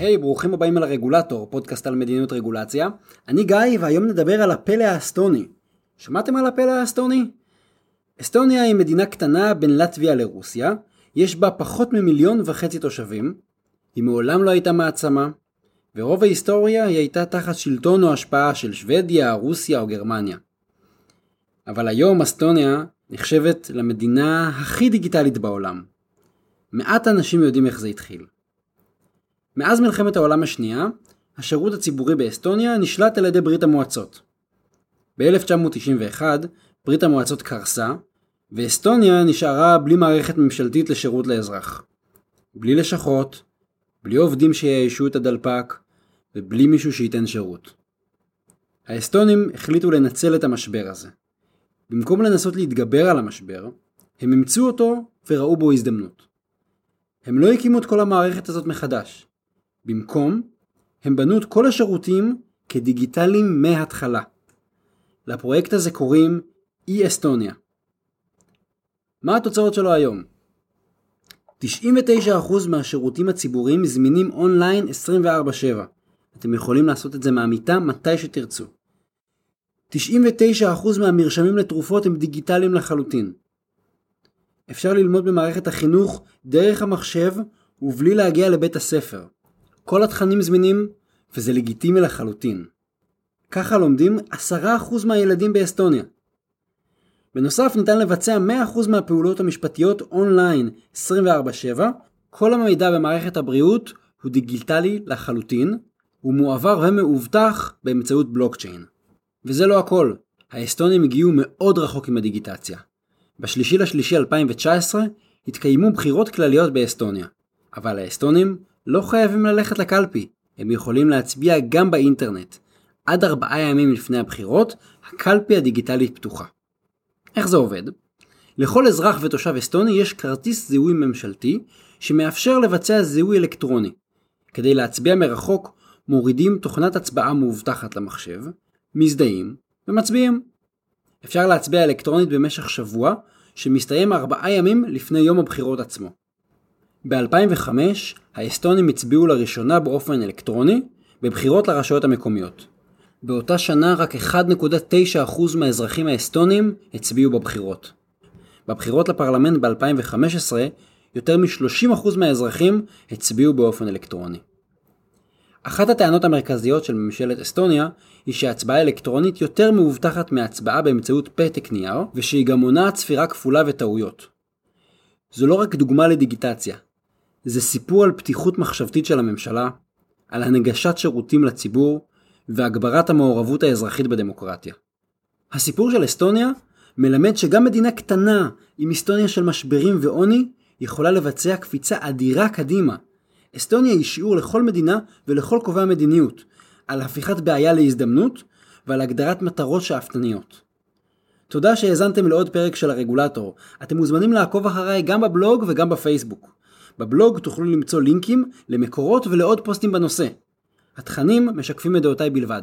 היי, hey, ברוכים הבאים על הרגולטור, פודקאסט על מדיניות רגולציה. אני גיא, והיום נדבר על הפלא האסטוני. שמעתם על הפלא האסטוני? אסטוניה היא מדינה קטנה בין לטביה לרוסיה, יש בה פחות ממיליון וחצי תושבים, היא מעולם לא הייתה מעצמה, ורוב ההיסטוריה היא הייתה תחת שלטון או השפעה של שוודיה, רוסיה או גרמניה. אבל היום אסטוניה נחשבת למדינה הכי דיגיטלית בעולם. מעט אנשים יודעים איך זה התחיל. מאז מלחמת העולם השנייה, השירות הציבורי באסטוניה נשלט על ידי ברית המועצות. ב-1991 ברית המועצות קרסה, ואסטוניה נשארה בלי מערכת ממשלתית לשירות לאזרח. בלי לשכות, בלי עובדים שיאיישו את הדלפק, ובלי מישהו שייתן שירות. האסטונים החליטו לנצל את המשבר הזה. במקום לנסות להתגבר על המשבר, הם אימצו אותו וראו בו הזדמנות. הם לא הקימו את כל המערכת הזאת מחדש. במקום, הם בנו את כל השירותים כדיגיטליים מההתחלה. לפרויקט הזה קוראים אי-אסטוניה. מה התוצאות שלו היום? 99% מהשירותים הציבוריים זמינים אונליין 24/7. אתם יכולים לעשות את זה מהמיטה מתי שתרצו. 99% מהמרשמים לתרופות הם דיגיטליים לחלוטין. אפשר ללמוד במערכת החינוך דרך המחשב ובלי להגיע לבית הספר. כל התכנים זמינים וזה לגיטימי לחלוטין. ככה לומדים 10% מהילדים באסטוניה. בנוסף ניתן לבצע 100% מהפעולות המשפטיות אונליין 24/7, כל המידע במערכת הבריאות הוא דיגיטלי לחלוטין, הוא מועבר ומאובטח באמצעות בלוקצ'יין. וזה לא הכל, האסטונים הגיעו מאוד רחוק עם הדיגיטציה. בשלישי לשלישי 2019 התקיימו בחירות כלליות באסטוניה, אבל האסטונים לא חייבים ללכת לקלפי, הם יכולים להצביע גם באינטרנט. עד ארבעה ימים לפני הבחירות, הקלפי הדיגיטלית פתוחה. איך זה עובד? לכל אזרח ותושב אסטוני יש כרטיס זיהוי ממשלתי שמאפשר לבצע זיהוי אלקטרוני. כדי להצביע מרחוק מורידים תוכנת הצבעה מאובטחת למחשב, מזדהים ומצביעים. אפשר להצביע אלקטרונית במשך שבוע שמסתיים ארבעה ימים לפני יום הבחירות עצמו. ב-2005 האסטונים הצביעו לראשונה באופן אלקטרוני בבחירות לרשויות המקומיות. באותה שנה רק 1.9% מהאזרחים האסטונים הצביעו בבחירות. בבחירות לפרלמנט ב-2015 יותר מ-30% מהאזרחים הצביעו באופן אלקטרוני. אחת הטענות המרכזיות של ממשלת אסטוניה היא שהצבעה אלקטרונית יותר מאובטחת מהצבעה באמצעות פתק נייר, ושהיא גם מונעת ספירה כפולה וטעויות. זו לא רק דוגמה לדיגיטציה, זה סיפור על פתיחות מחשבתית של הממשלה, על הנגשת שירותים לציבור והגברת המעורבות האזרחית בדמוקרטיה. הסיפור של אסטוניה מלמד שגם מדינה קטנה עם היסטוריה של משברים ועוני יכולה לבצע קפיצה אדירה קדימה. אסטוניה היא שיעור לכל מדינה ולכל קובעי המדיניות, על הפיכת בעיה להזדמנות ועל הגדרת מטרות שאפתניות. תודה שהאזנתם לעוד פרק של הרגולטור. אתם מוזמנים לעקוב אחריי גם בבלוג וגם בפייסבוק. בבלוג תוכלו למצוא לינקים למקורות ולעוד פוסטים בנושא. התכנים משקפים את דעותיי בלבד.